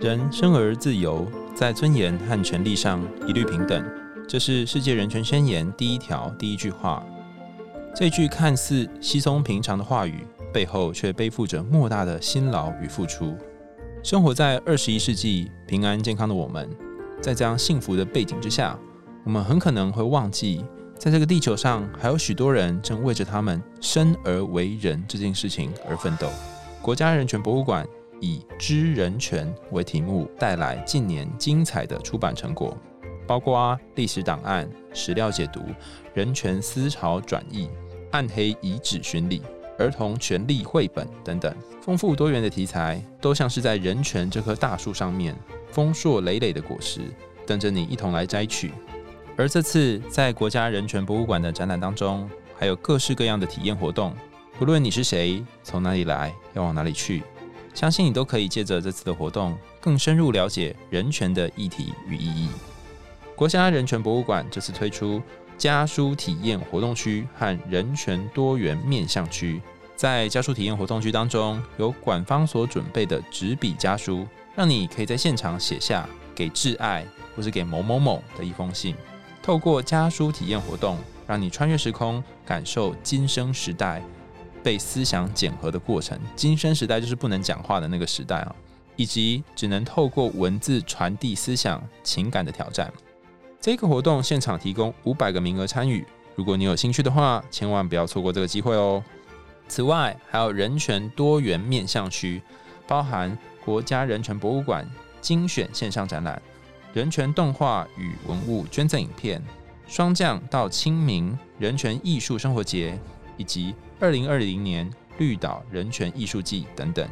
人生而自由，在尊严和权利上一律平等，这是世界人权宣言第一条第一句话。这句看似稀松平常的话语，背后却背负着莫大的辛劳与付出。生活在二十一世纪平安健康的我们，在这样幸福的背景之下，我们很可能会忘记，在这个地球上还有许多人正为着他们生而为人这件事情而奋斗。国家人权博物馆。以“知人权”为题目，带来近年精彩的出版成果，包括历史档案、史料解读、人权思潮转译、暗黑遗址巡礼、儿童权利绘本等等，丰富多元的题材，都像是在人权这棵大树上面丰硕累累的果实，等着你一同来摘取。而这次在国家人权博物馆的展览当中，还有各式各样的体验活动，不论你是谁，从哪里来，要往哪里去。相信你都可以借着这次的活动，更深入了解人权的议题与意义。国家人权博物馆这次推出家书体验活动区和人权多元面向区。在家书体验活动区当中，有馆方所准备的纸笔家书，让你可以在现场写下给挚爱或是给某某某的一封信。透过家书体验活动，让你穿越时空，感受今生时代。被思想检核的过程，今生时代就是不能讲话的那个时代啊，以及只能透过文字传递思想情感的挑战。这个活动现场提供五百个名额参与，如果你有兴趣的话，千万不要错过这个机会哦。此外，还有人权多元面向区，包含国家人权博物馆精选线上展览、人权动画与文物捐赠影片、双降到清明人权艺术生活节。以及二零二零年绿岛人权艺术季等等，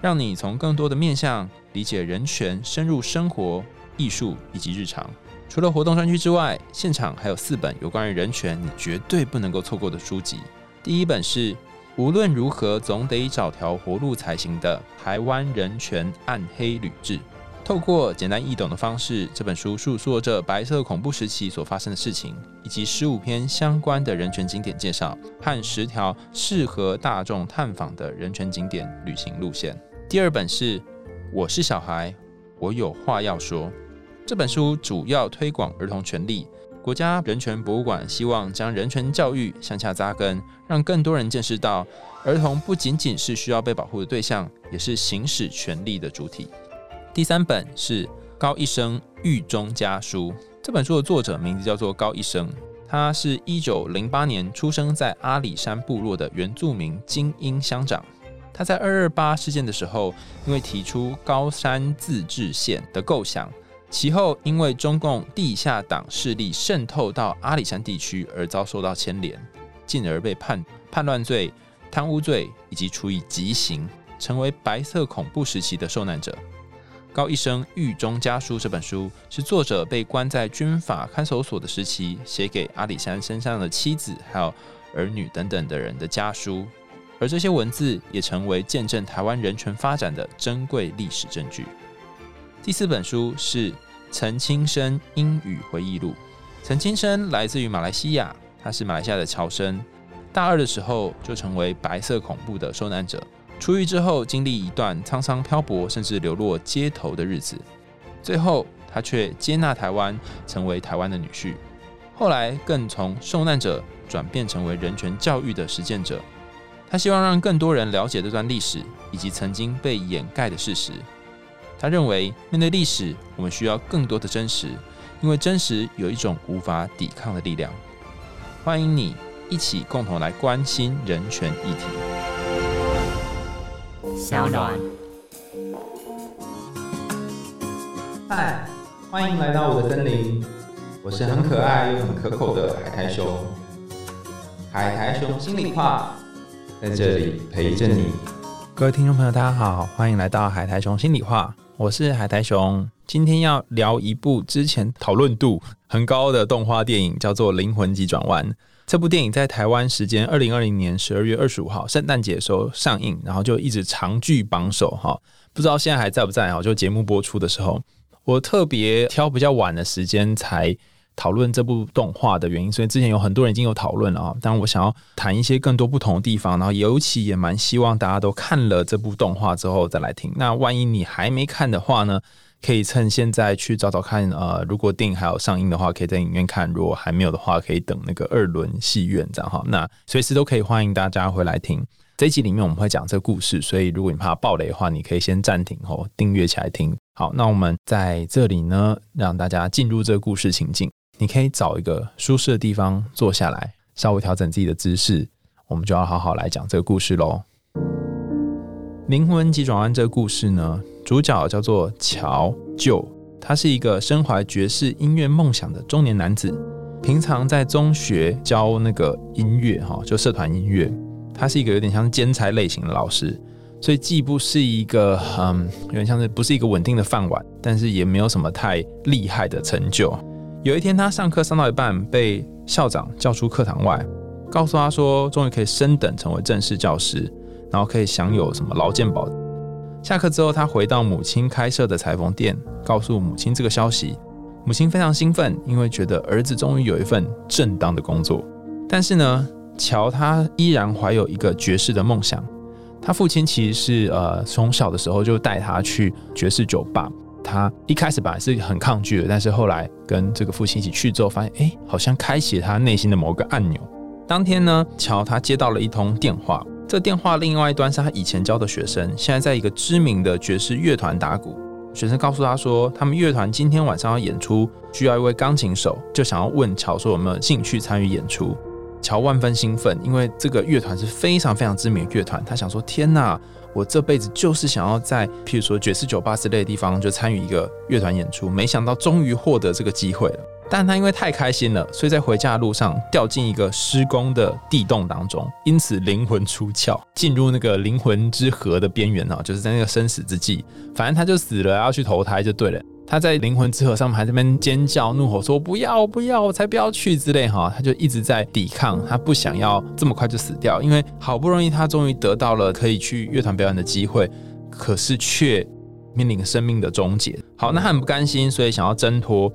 让你从更多的面向理解人权，深入生活、艺术以及日常。除了活动专区之外，现场还有四本有关于人权你绝对不能够错过的书籍。第一本是无论如何总得找条活路才行的台湾人权暗黑旅志。透过简单易懂的方式，这本书述说着白色恐怖时期所发生的事情，以及十五篇相关的人权经典介绍和十条适合大众探访的人权景点旅行路线。第二本是《我是小孩，我有话要说》。这本书主要推广儿童权利。国家人权博物馆希望将人权教育向下扎根，让更多人见识到儿童不仅仅是需要被保护的对象，也是行使权利的主体。第三本是高一生狱中家书。这本书的作者名字叫做高一生，他是一九零八年出生在阿里山部落的原住民精英乡长。他在二二八事件的时候，因为提出高山自治县的构想，其后因为中共地下党势力渗透到阿里山地区而遭受到牵连，进而被判叛乱罪、贪污罪以及处以极刑，成为白色恐怖时期的受难者。高一生狱中家书这本书是作者被关在军法看守所的时期写给阿里山身上的妻子、还有儿女等等的人的家书，而这些文字也成为见证台湾人权发展的珍贵历史证据。第四本书是陈清生英语回忆录。陈清生来自于马来西亚，他是马来西亚的侨生，大二的时候就成为白色恐怖的受难者。出狱之后，经历一段沧桑漂泊，甚至流落街头的日子，最后他却接纳台湾，成为台湾的女婿。后来更从受难者转变成为人权教育的实践者。他希望让更多人了解这段历史以及曾经被掩盖的事实。他认为，面对历史，我们需要更多的真实，因为真实有一种无法抵抗的力量。欢迎你一起共同来关心人权议题。小暖，嗨，欢迎来到我的森林。我是很可爱又很可口的海苔熊。海苔熊心里话，在这里陪着你。各位听众朋友，大家好，欢迎来到海苔熊心里话。我是海苔熊，今天要聊一部之前讨论度很高的动画电影，叫做《灵魂急转弯》。这部电影在台湾时间二零二零年十二月二十五号圣诞节的时候上映，然后就一直长居榜首哈，不知道现在还在不在哈？就节目播出的时候，我特别挑比较晚的时间才讨论这部动画的原因，所以之前有很多人已经有讨论了啊。但我想要谈一些更多不同的地方，然后尤其也蛮希望大家都看了这部动画之后再来听。那万一你还没看的话呢，可以趁现在去找找看。呃，如果电影还有上映的话，可以在影院看；如果还没有的话，可以等那个二轮戏院这样哈。那随时都可以欢迎大家回来听。这一集里面我们会讲这个故事，所以如果你怕暴雷的话，你可以先暂停后订阅起来听。好，那我们在这里呢，让大家进入这个故事情境。你可以找一个舒适的地方坐下来，稍微调整自己的姿势，我们就要好好来讲这个故事喽。灵魂急转弯这个故事呢，主角叫做乔就，他是一个身怀爵士音乐梦想的中年男子，平常在中学教那个音乐哈，就社团音乐。他是一个有点像兼差类型的老师，所以既不是一个嗯，有点像是不是一个稳定的饭碗，但是也没有什么太厉害的成就。有一天，他上课上到一半，被校长叫出课堂外，告诉他说，终于可以升等成为正式教师，然后可以享有什么劳健保。下课之后，他回到母亲开设的裁缝店，告诉母亲这个消息。母亲非常兴奋，因为觉得儿子终于有一份正当的工作。但是呢？乔他依然怀有一个爵士的梦想。他父亲其实是呃从小的时候就带他去爵士酒吧。他一开始本来是很抗拒的，但是后来跟这个父亲一起去之后，发现哎，好像开启他内心的某个按钮。当天呢，乔他接到了一通电话，这电话另外一端是他以前教的学生，现在在一个知名的爵士乐团打鼓。学生告诉他说，他们乐团今天晚上要演出，需要一位钢琴手，就想要问乔说有没有兴趣参与演出。乔万分兴奋，因为这个乐团是非常非常知名的乐团。他想说：“天哪，我这辈子就是想要在譬如说爵士酒吧之类的地方就参与一个乐团演出。”没想到终于获得这个机会了。但他因为太开心了，所以在回家的路上掉进一个施工的地洞当中，因此灵魂出窍，进入那个灵魂之河的边缘啊，就是在那个生死之际，反正他就死了，要去投胎就对了。他在灵魂之河上面还在那边尖叫怒吼说不要不要我才不要去之类哈，他就一直在抵抗，他不想要这么快就死掉，因为好不容易他终于得到了可以去乐团表演的机会，可是却面临生命的终结。好，那他很不甘心，所以想要挣脱，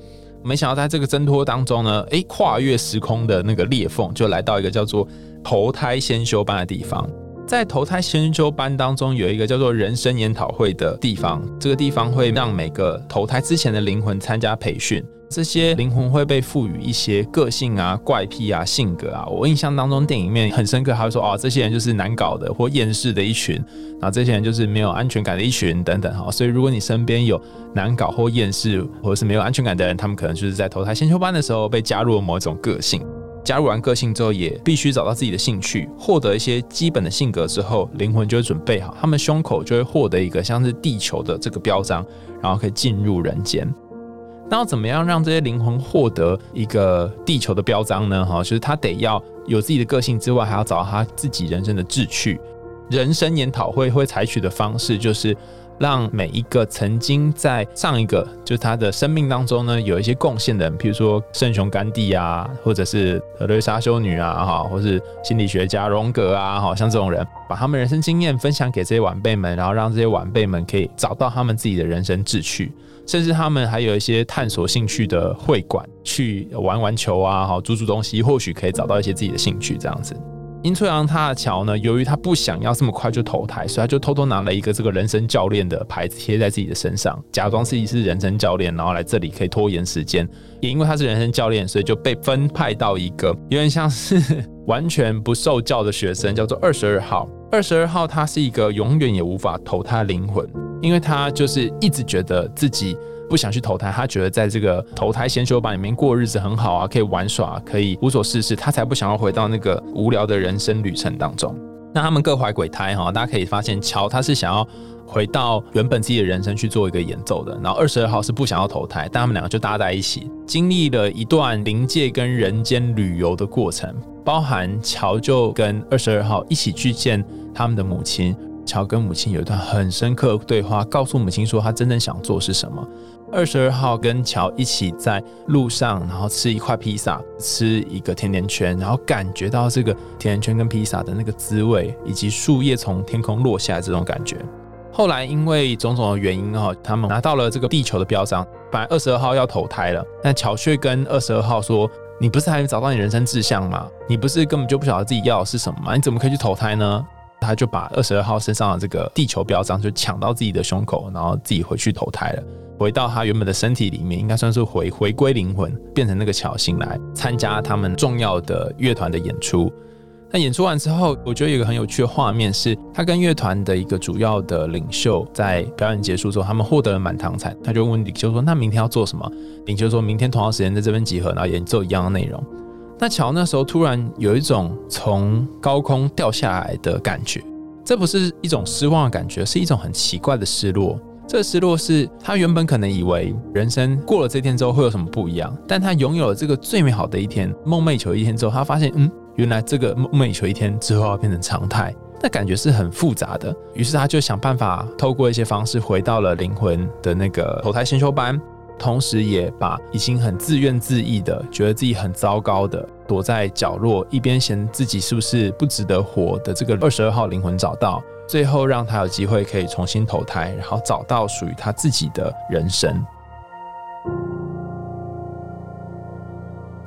没想到在这个挣脱当中呢，诶，跨越时空的那个裂缝，就来到一个叫做投胎先修班的地方。在投胎先修班当中，有一个叫做人生研讨会的地方。这个地方会让每个投胎之前的灵魂参加培训。这些灵魂会被赋予一些个性啊、怪癖啊、性格啊。我印象当中，电影里面很深刻，他会说：“哦，这些人就是难搞的或厌世的一群，然后这些人就是没有安全感的一群，等等。”哈，所以如果你身边有难搞或厌世或者是没有安全感的人，他们可能就是在投胎先修班的时候被加入了某一种个性。加入完个性之后，也必须找到自己的兴趣，获得一些基本的性格之后，灵魂就会准备好，他们胸口就会获得一个像是地球的这个标章，然后可以进入人间。那要怎么样让这些灵魂获得一个地球的标章呢？哈，就是他得要有自己的个性之外，还要找到他自己人生的志趣。人生研讨会会采取的方式就是。让每一个曾经在上一个就是他的生命当中呢，有一些贡献的人，比如说圣雄甘地啊，或者是德瑞莎修女啊，哈，或是心理学家荣格啊，哈，像这种人，把他们人生经验分享给这些晚辈们，然后让这些晚辈们可以找到他们自己的人生志趣，甚至他们还有一些探索兴趣的会馆，去玩玩球啊，哈，煮煮东西，或许可以找到一些自己的兴趣，这样子。殷翠阳他的桥呢，由于他不想要这么快就投胎，所以他就偷偷拿了一个这个人生教练的牌子贴在自己的身上，假装自己是人生教练，然后来这里可以拖延时间。也因为他是人生教练，所以就被分派到一个有点像是完全不受教的学生，叫做二十二号。二十二号他是一个永远也无法投胎的灵魂，因为他就是一直觉得自己。不想去投胎，他觉得在这个投胎先修班里面过日子很好啊，可以玩耍，可以无所事事，他才不想要回到那个无聊的人生旅程当中。那他们各怀鬼胎哈，大家可以发现，乔他是想要回到原本自己的人生去做一个演奏的，然后二十二号是不想要投胎，但他们两个就搭在一起，经历了一段灵界跟人间旅游的过程，包含乔就跟二十二号一起去见他们的母亲，乔跟母亲有一段很深刻对话，告诉母亲说他真正想做是什么。二十二号跟乔一起在路上，然后吃一块披萨，吃一个甜甜圈，然后感觉到这个甜甜圈跟披萨的那个滋味，以及树叶从天空落下来这种感觉。后来因为种种的原因哈，他们拿到了这个地球的标章，本来二十二号要投胎了，但乔却跟二十二号说：“你不是还没找到你人生志向吗？你不是根本就不晓得自己要的是什么吗？你怎么可以去投胎呢？”他就把二十二号身上的这个地球标章就抢到自己的胸口，然后自己回去投胎了，回到他原本的身体里面，应该算是回回归灵魂，变成那个乔星来参加他们重要的乐团的演出。那演出完之后，我觉得有个很有趣的画面，是他跟乐团的一个主要的领袖在表演结束之后，他们获得了满堂彩。他就问领袖说：“那明天要做什么？”领袖说：“明天同样时间在这边集合，然后演奏一样的内容。”那乔那时候突然有一种从高空掉下来的感觉，这不是一种失望的感觉，是一种很奇怪的失落。这失落是他原本可能以为人生过了这天之后会有什么不一样，但他拥有了这个最美好的一天、梦寐以求一天之后，他发现，嗯。原来这个梦寐以求一天之后要变成常态，那感觉是很复杂的。于是他就想办法透过一些方式回到了灵魂的那个投胎先修班，同时也把已经很自怨自艾的、觉得自己很糟糕的、躲在角落一边嫌自己是不是不值得活的这个二十二号灵魂找到，最后让他有机会可以重新投胎，然后找到属于他自己的人生。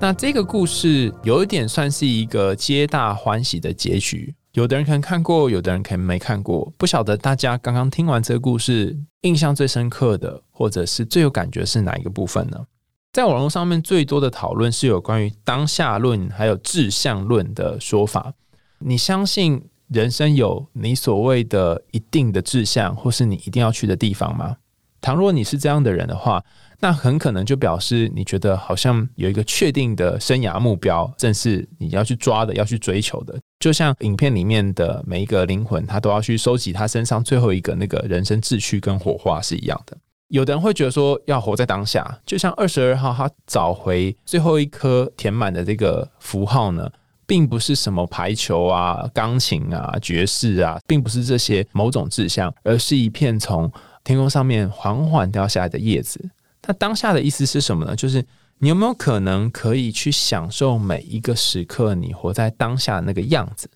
那这个故事有一点算是一个皆大欢喜的结局，有的人可能看过，有的人可能没看过。不晓得大家刚刚听完这个故事，印象最深刻的，或者是最有感觉是哪一个部分呢？在网络上面最多的讨论是有关于当下论还有志向论的说法。你相信人生有你所谓的一定的志向，或是你一定要去的地方吗？倘若你是这样的人的话。那很可能就表示你觉得好像有一个确定的生涯目标，正是你要去抓的、要去追求的。就像影片里面的每一个灵魂，他都要去收集他身上最后一个那个人生秩序跟火花是一样的。有的人会觉得说要活在当下，就像二十二号他找回最后一颗填满的这个符号呢，并不是什么排球啊、钢琴啊、爵士啊，并不是这些某种志向，而是一片从天空上面缓缓掉下来的叶子。那当下的意思是什么呢？就是你有没有可能可以去享受每一个时刻，你活在当下那个样子？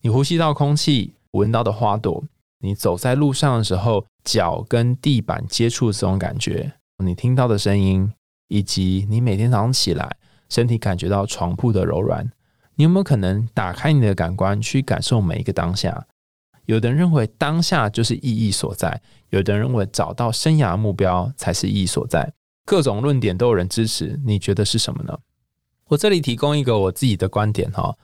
你呼吸到空气，闻到的花朵，你走在路上的时候，脚跟地板接触的这种感觉，你听到的声音，以及你每天早上起来，身体感觉到床铺的柔软，你有没有可能打开你的感官，去感受每一个当下？有的人认为当下就是意义所在，有的人认为找到生涯目标才是意义所在。各种论点都有人支持，你觉得是什么呢？我这里提供一个我自己的观点哈，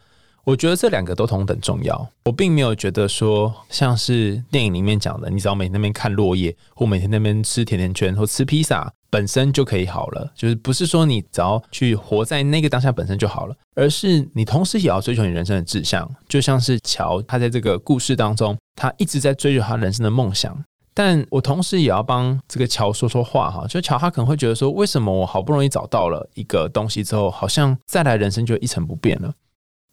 我觉得这两个都同等重要。我并没有觉得说像是电影里面讲的，你只要每天那边看落叶，或每天那边吃甜甜圈或吃披萨。本身就可以好了，就是不是说你只要去活在那个当下本身就好了，而是你同时也要追求你人生的志向。就像是乔，他在这个故事当中，他一直在追求他人生的梦想。但我同时也要帮这个乔说说话哈，就乔他可能会觉得说，为什么我好不容易找到了一个东西之后，好像再来人生就一成不变了？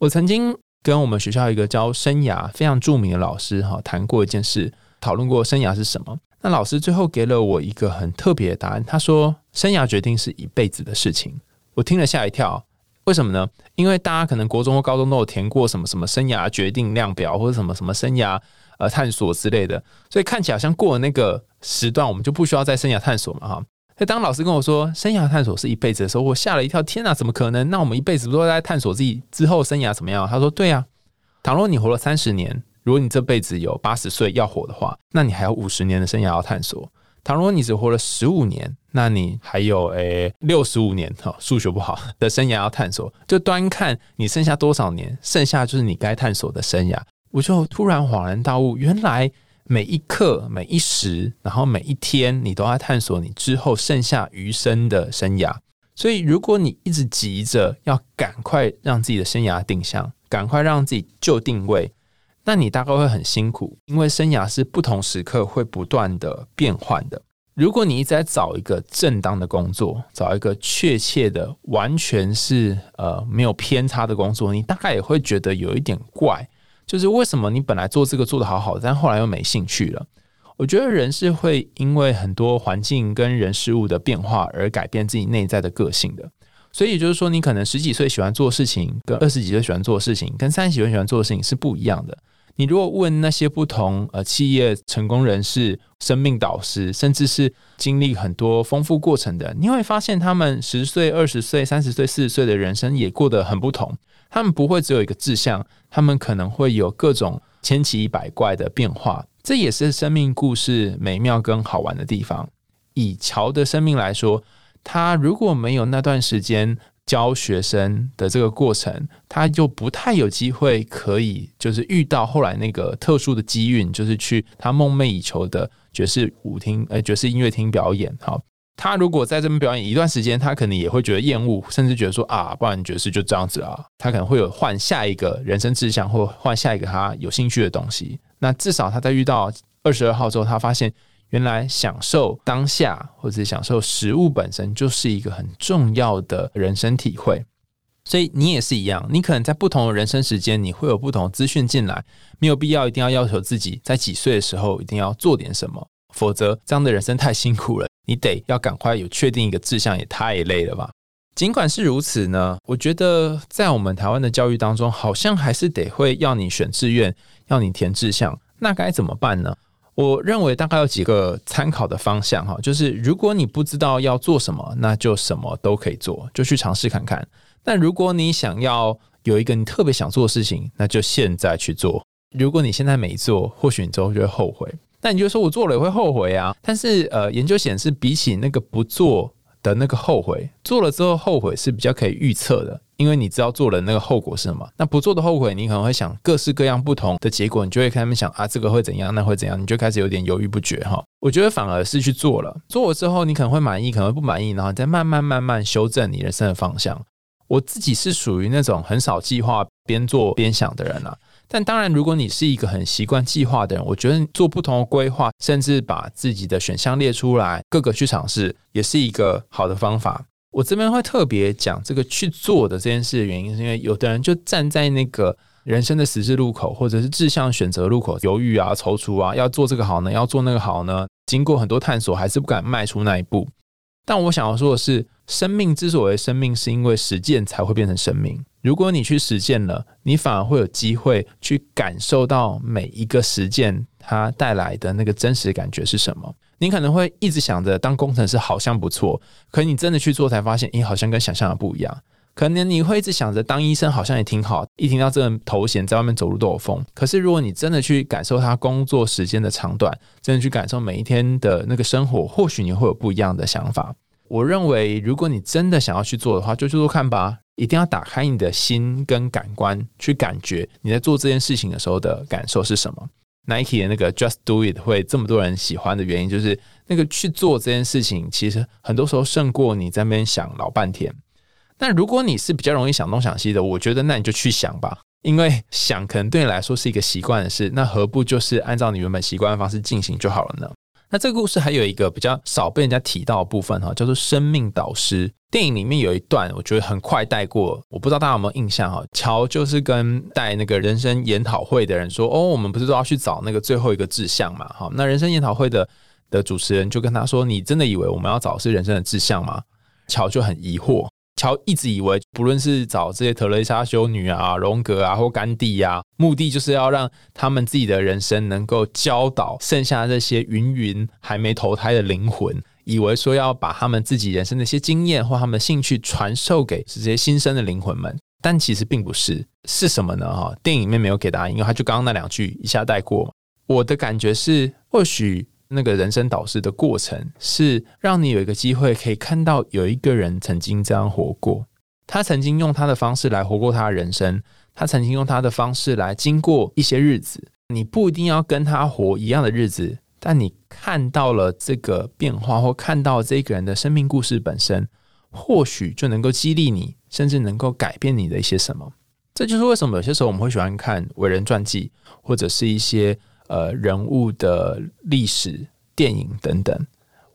我曾经跟我们学校一个教生涯非常著名的老师哈谈过一件事，讨论过生涯是什么。那老师最后给了我一个很特别的答案，他说：“生涯决定是一辈子的事情。”我听了吓一跳，为什么呢？因为大家可能国中或高中都有填过什么什么生涯决定量表，或者什么什么生涯呃探索之类的，所以看起来好像过了那个时段，我们就不需要再生涯探索嘛，哈。所以当老师跟我说生涯探索是一辈子的时候，我吓了一跳，天哪，怎么可能？那我们一辈子不都在探索自己之后生涯怎么样？他说：“对呀，倘若你活了三十年。”如果你这辈子有八十岁要活的话，那你还有五十年的生涯要探索。倘若你只活了十五年，那你还有诶六十五年哈，数学不好的生涯要探索。就端看你剩下多少年，剩下就是你该探索的生涯。我就突然恍然大悟，原来每一刻、每一时，然后每一天，你都在探索你之后剩下余生的生涯。所以，如果你一直急着要赶快让自己的生涯定向，赶快让自己就定位。那你大概会很辛苦，因为生涯是不同时刻会不断的变换的。如果你一直在找一个正当的工作，找一个确切的、完全是呃没有偏差的工作，你大概也会觉得有一点怪，就是为什么你本来做这个做的好好，但后来又没兴趣了？我觉得人是会因为很多环境跟人事物的变化而改变自己内在的个性的。所以就是说，你可能十几岁喜欢做事情，跟二十几岁喜欢做事情，跟三十几岁喜欢做事情是不一样的。你如果问那些不同呃企业成功人士、生命导师，甚至是经历很多丰富过程的，你会发现他们十岁、二十岁、三十岁、四十岁的人生也过得很不同。他们不会只有一个志向，他们可能会有各种千奇百怪的变化。这也是生命故事美妙跟好玩的地方。以乔的生命来说，他如果没有那段时间。教学生的这个过程，他就不太有机会可以就是遇到后来那个特殊的机运，就是去他梦寐以求的爵士舞厅，呃，爵士音乐厅表演。好，他如果在这边表演一段时间，他可能也会觉得厌恶，甚至觉得说啊，不然爵士就这样子啊。他可能会有换下一个人生志向，或换下一个他有兴趣的东西。那至少他在遇到二十二号之后，他发现。原来享受当下，或者享受食物本身，就是一个很重要的人生体会。所以你也是一样，你可能在不同的人生时间，你会有不同的资讯进来，没有必要一定要要求自己在几岁的时候一定要做点什么，否则这样的人生太辛苦了。你得要赶快有确定一个志向，也太累了吧。尽管是如此呢，我觉得在我们台湾的教育当中，好像还是得会要你选志愿，要你填志向，那该怎么办呢？我认为大概有几个参考的方向哈，就是如果你不知道要做什么，那就什么都可以做，就去尝试看看。但如果你想要有一个你特别想做的事情，那就现在去做。如果你现在没做，或许你之后就会后悔。那你就说我做了也会后悔啊。但是呃，研究显示，比起那个不做的那个后悔，做了之后后悔是比较可以预测的。因为你知道做了那个后果是什么，那不做的后悔，你可能会想各式各样不同的结果，你就会开始想啊，这个会怎样，那会怎样，你就开始有点犹豫不决哈。我觉得反而是去做了，做了之后你可能会满意，可能会不满意，然后再慢慢慢慢修正你人生的方向。我自己是属于那种很少计划边做边想的人啊。但当然，如果你是一个很习惯计划的人，我觉得做不同的规划，甚至把自己的选项列出来，各个去尝试，也是一个好的方法。我这边会特别讲这个去做的这件事的原因，是因为有的人就站在那个人生的十字路口，或者是志向选择路口，犹豫啊、踌躇啊，要做这个好呢，要做那个好呢？经过很多探索，还是不敢迈出那一步。但我想要说的是，生命之所以生命，是因为实践才会变成生命。如果你去实践了，你反而会有机会去感受到每一个实践它带来的那个真实感觉是什么。你可能会一直想着当工程师好像不错，可你真的去做才发现，咦，好像跟想象的不一样。可能你会一直想着当医生好像也挺好，一听到这个头衔，在外面走路都有风。可是如果你真的去感受他工作时间的长短，真的去感受每一天的那个生活，或许你会有不一样的想法。我认为，如果你真的想要去做的话，就去做看吧。一定要打开你的心跟感官，去感觉你在做这件事情的时候的感受是什么。Nike 的那个 Just Do It 会这么多人喜欢的原因，就是那个去做这件事情，其实很多时候胜过你在那边想老半天。但如果你是比较容易想东想西的，我觉得那你就去想吧，因为想可能对你来说是一个习惯的事，那何不就是按照你原本习惯的方式进行就好了呢？那这个故事还有一个比较少被人家提到的部分哈，叫做生命导师。电影里面有一段，我觉得很快带过，我不知道大家有没有印象哈。乔就是跟带那个人生研讨会的人说：“哦，我们不是都要去找那个最后一个志向嘛？哈，那人生研讨会的的主持人就跟他说：‘你真的以为我们要找的是人生的志向吗？’乔就很疑惑。乔一直以为，不论是找这些特蕾莎修女啊、荣格啊或甘地呀，目的就是要让他们自己的人生能够教导剩下这些芸芸还没投胎的灵魂，以为说要把他们自己人生的一些经验或他们的兴趣传授给这些新生的灵魂们。但其实并不是，是什么呢？哈，电影里面没有给答案，因为他就刚刚那两句一下带过。我的感觉是，或许。那个人生导师的过程，是让你有一个机会可以看到有一个人曾经这样活过，他曾经用他的方式来活过他的人生，他曾经用他的方式来经过一些日子。你不一定要跟他活一样的日子，但你看到了这个变化，或看到这个人的生命故事本身，或许就能够激励你，甚至能够改变你的一些什么。这就是为什么有些时候我们会喜欢看伟人传记，或者是一些。呃，人物的历史、电影等等，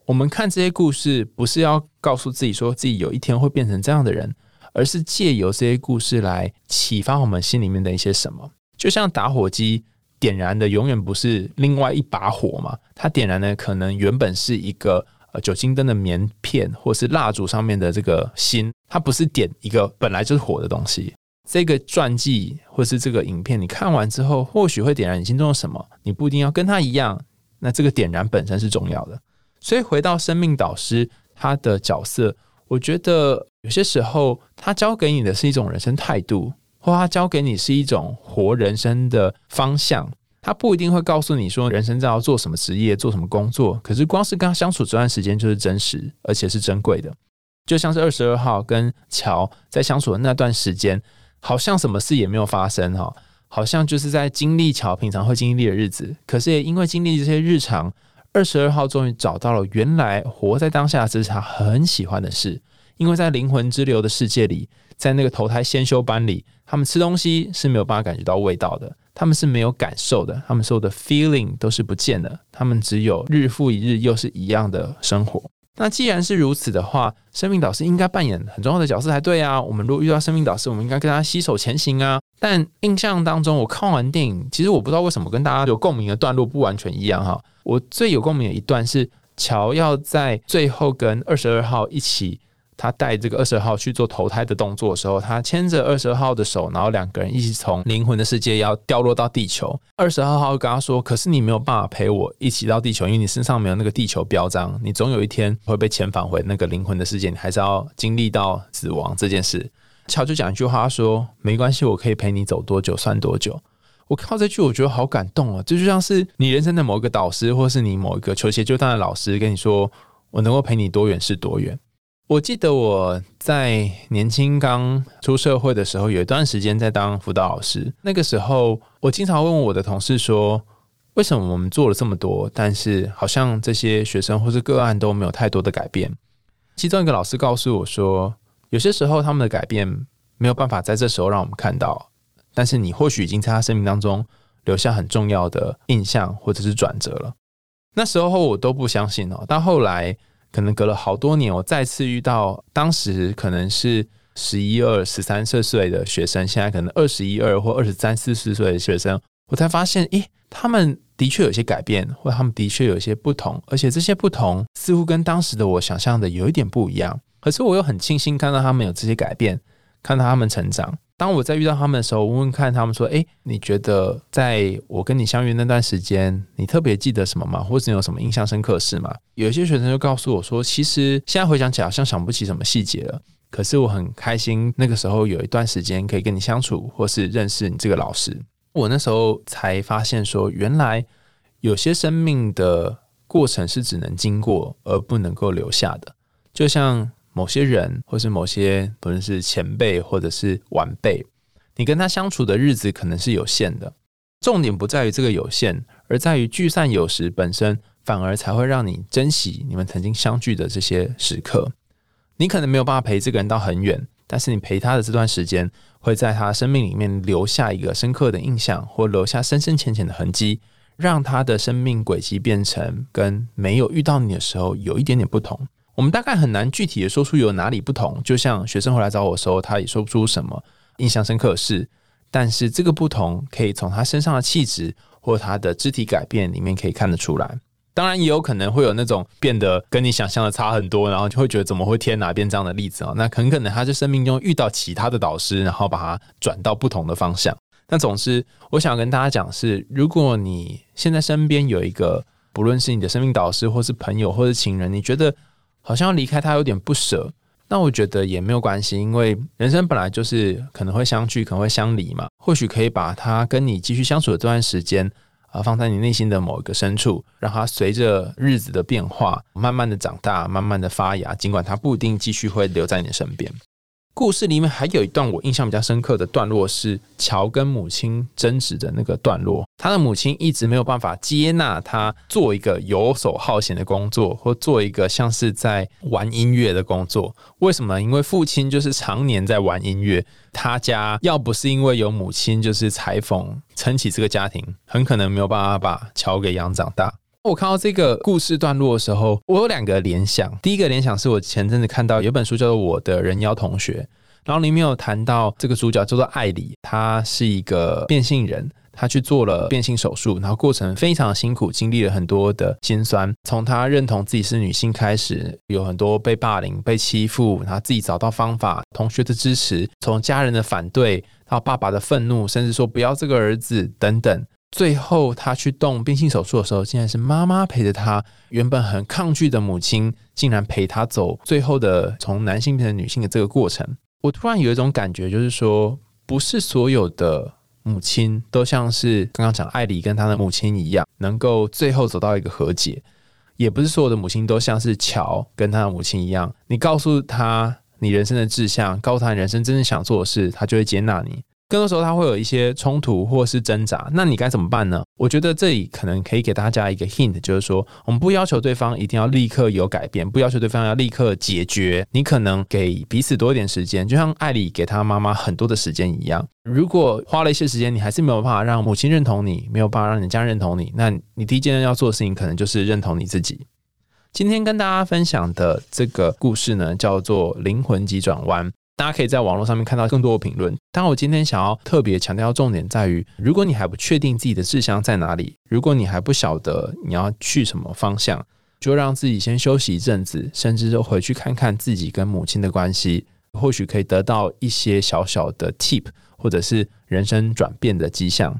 我们看这些故事，不是要告诉自己说自己有一天会变成这样的人，而是借由这些故事来启发我们心里面的一些什么。就像打火机点燃的，永远不是另外一把火嘛，它点燃的可能原本是一个呃酒精灯的棉片，或是蜡烛上面的这个芯，它不是点一个本来就是火的东西。这个传记或是这个影片，你看完之后，或许会点燃你心中的什么？你不一定要跟他一样，那这个点燃本身是重要的。所以回到生命导师他的角色，我觉得有些时候他教给你的是一种人生态度，或他教给你是一种活人生的方向。他不一定会告诉你说人生在要做什么职业、做什么工作，可是光是跟他相处这段时间就是真实而且是珍贵的。就像是二十二号跟乔在相处的那段时间。好像什么事也没有发生哈，好像就是在经历乔平常会经历的日子。可是也因为经历这些日常，二十二号终于找到了原来活在当下这是他很喜欢的事。因为在灵魂之流的世界里，在那个投胎先修班里，他们吃东西是没有办法感觉到味道的，他们是没有感受的，他们所有的 feeling 都是不见的，他们只有日复一日又是一样的生活。那既然是如此的话，生命导师应该扮演很重要的角色才对啊。我们如果遇到生命导师，我们应该跟他携手前行啊。但印象当中，我看完电影，其实我不知道为什么跟大家有共鸣的段落不完全一样哈。我最有共鸣的一段是乔要在最后跟二十二号一起。他带这个二十号去做投胎的动作的时候，他牵着二十号的手，然后两个人一起从灵魂的世界要掉落到地球。二十二号跟他说：“可是你没有办法陪我一起到地球，因为你身上没有那个地球标章，你总有一天会被遣返回那个灵魂的世界，你还是要经历到死亡这件事。”乔就讲一句话说：“没关系，我可以陪你走多久算多久。”我看到这句，我觉得好感动啊！这就像是你人生的某一个导师，或是你某一个球鞋就当的老师跟你说：“我能够陪你多远是多远。”我记得我在年轻刚出社会的时候，有一段时间在当辅导老师。那个时候，我经常问我的同事说：“为什么我们做了这么多，但是好像这些学生或是个案都没有太多的改变？”其中一个老师告诉我说：“有些时候他们的改变没有办法在这时候让我们看到，但是你或许已经在他生命当中留下很重要的印象或者是转折了。”那时候我都不相信哦，到后来。可能隔了好多年，我再次遇到当时可能是十一二、十三四岁的学生，现在可能二十一二或二十三四四岁的学生，我才发现，诶，他们的确有些改变，或他们的确有些不同，而且这些不同似乎跟当时的我想象的有一点不一样。可是我又很庆幸看到他们有这些改变，看到他们成长。当我在遇到他们的时候，问问看他们说：“哎，你觉得在我跟你相遇那段时间，你特别记得什么吗？或者有什么印象深刻事吗？”有些学生就告诉我说：“其实现在回想起来，好像想不起什么细节了。可是我很开心，那个时候有一段时间可以跟你相处，或是认识你这个老师。我那时候才发现说，原来有些生命的过程是只能经过而不能够留下的，就像……”某些人，或是某些不论是前辈或者是晚辈，你跟他相处的日子可能是有限的。重点不在于这个有限，而在于聚散有时本身，反而才会让你珍惜你们曾经相聚的这些时刻。你可能没有办法陪这个人到很远，但是你陪他的这段时间，会在他生命里面留下一个深刻的印象，或留下深深浅浅的痕迹，让他的生命轨迹变成跟没有遇到你的时候有一点点不同。我们大概很难具体的说出有哪里不同，就像学生回来找我的时候，他也说不出什么印象深刻的事，但是这个不同可以从他身上的气质或他的肢体改变里面可以看得出来。当然，也有可能会有那种变得跟你想象的差很多，然后就会觉得怎么会贴哪边这样的例子啊？那很可能他在生命中遇到其他的导师，然后把他转到不同的方向。那总之，我想跟大家讲是，如果你现在身边有一个，不论是你的生命导师，或是朋友，或是情人，你觉得。好像要离开他有点不舍，那我觉得也没有关系，因为人生本来就是可能会相聚，可能会相离嘛。或许可以把他跟你继续相处的这段时间啊，放在你内心的某一个深处，让他随着日子的变化，慢慢的长大，慢慢的发芽。尽管他不一定继续会留在你身边。故事里面还有一段我印象比较深刻的段落是乔跟母亲争执的那个段落。他的母亲一直没有办法接纳他做一个游手好闲的工作，或做一个像是在玩音乐的工作。为什么？因为父亲就是常年在玩音乐。他家要不是因为有母亲就是裁缝撑起这个家庭，很可能没有办法把乔给养长大。我看到这个故事段落的时候，我有两个联想。第一个联想是我前阵子看到有本书叫做《我的人妖同学》，然后里面有谈到这个主角叫做艾里，他是一个变性人。他去做了变性手术，然后过程非常辛苦，经历了很多的辛酸。从他认同自己是女性开始，有很多被霸凌、被欺负，然后自己找到方法，同学的支持，从家人的反对到爸爸的愤怒，甚至说不要这个儿子等等。最后他去动变性手术的时候，竟然是妈妈陪着他。原本很抗拒的母亲，竟然陪他走最后的从男性变成女性的这个过程。我突然有一种感觉，就是说，不是所有的。母亲都像是刚刚讲艾里跟她的母亲一样，能够最后走到一个和解。也不是所有的母亲都像是乔跟他的母亲一样，你告诉他你人生的志向，告诉他人生真正想做的事，他就会接纳你。更多时候他会有一些冲突或是挣扎，那你该怎么办呢？我觉得这里可能可以给大家一个 hint，就是说，我们不要求对方一定要立刻有改变，不要求对方要立刻解决。你可能给彼此多一点时间，就像艾里给他妈妈很多的时间一样。如果花了一些时间，你还是没有办法让母亲认同你，没有办法让你家认同你，那你第一件要做的事情，可能就是认同你自己。今天跟大家分享的这个故事呢，叫做《灵魂急转弯》。大家可以在网络上面看到更多的评论。但我今天想要特别强调重点在于：如果你还不确定自己的志向在哪里，如果你还不晓得你要去什么方向，就让自己先休息一阵子，甚至就回去看看自己跟母亲的关系，或许可以得到一些小小的 tip，或者是人生转变的迹象。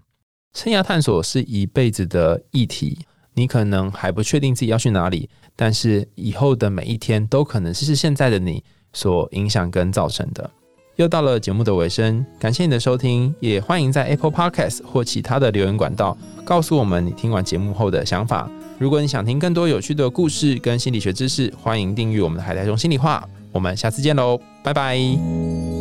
生涯探索是一辈子的议题，你可能还不确定自己要去哪里，但是以后的每一天都可能是现在的你。所影响跟造成的，又到了节目的尾声，感谢你的收听，也欢迎在 Apple Podcast 或其他的留言管道告诉我们你听完节目后的想法。如果你想听更多有趣的故事跟心理学知识，欢迎订阅我们的海苔中心理话。我们下次见喽，拜拜。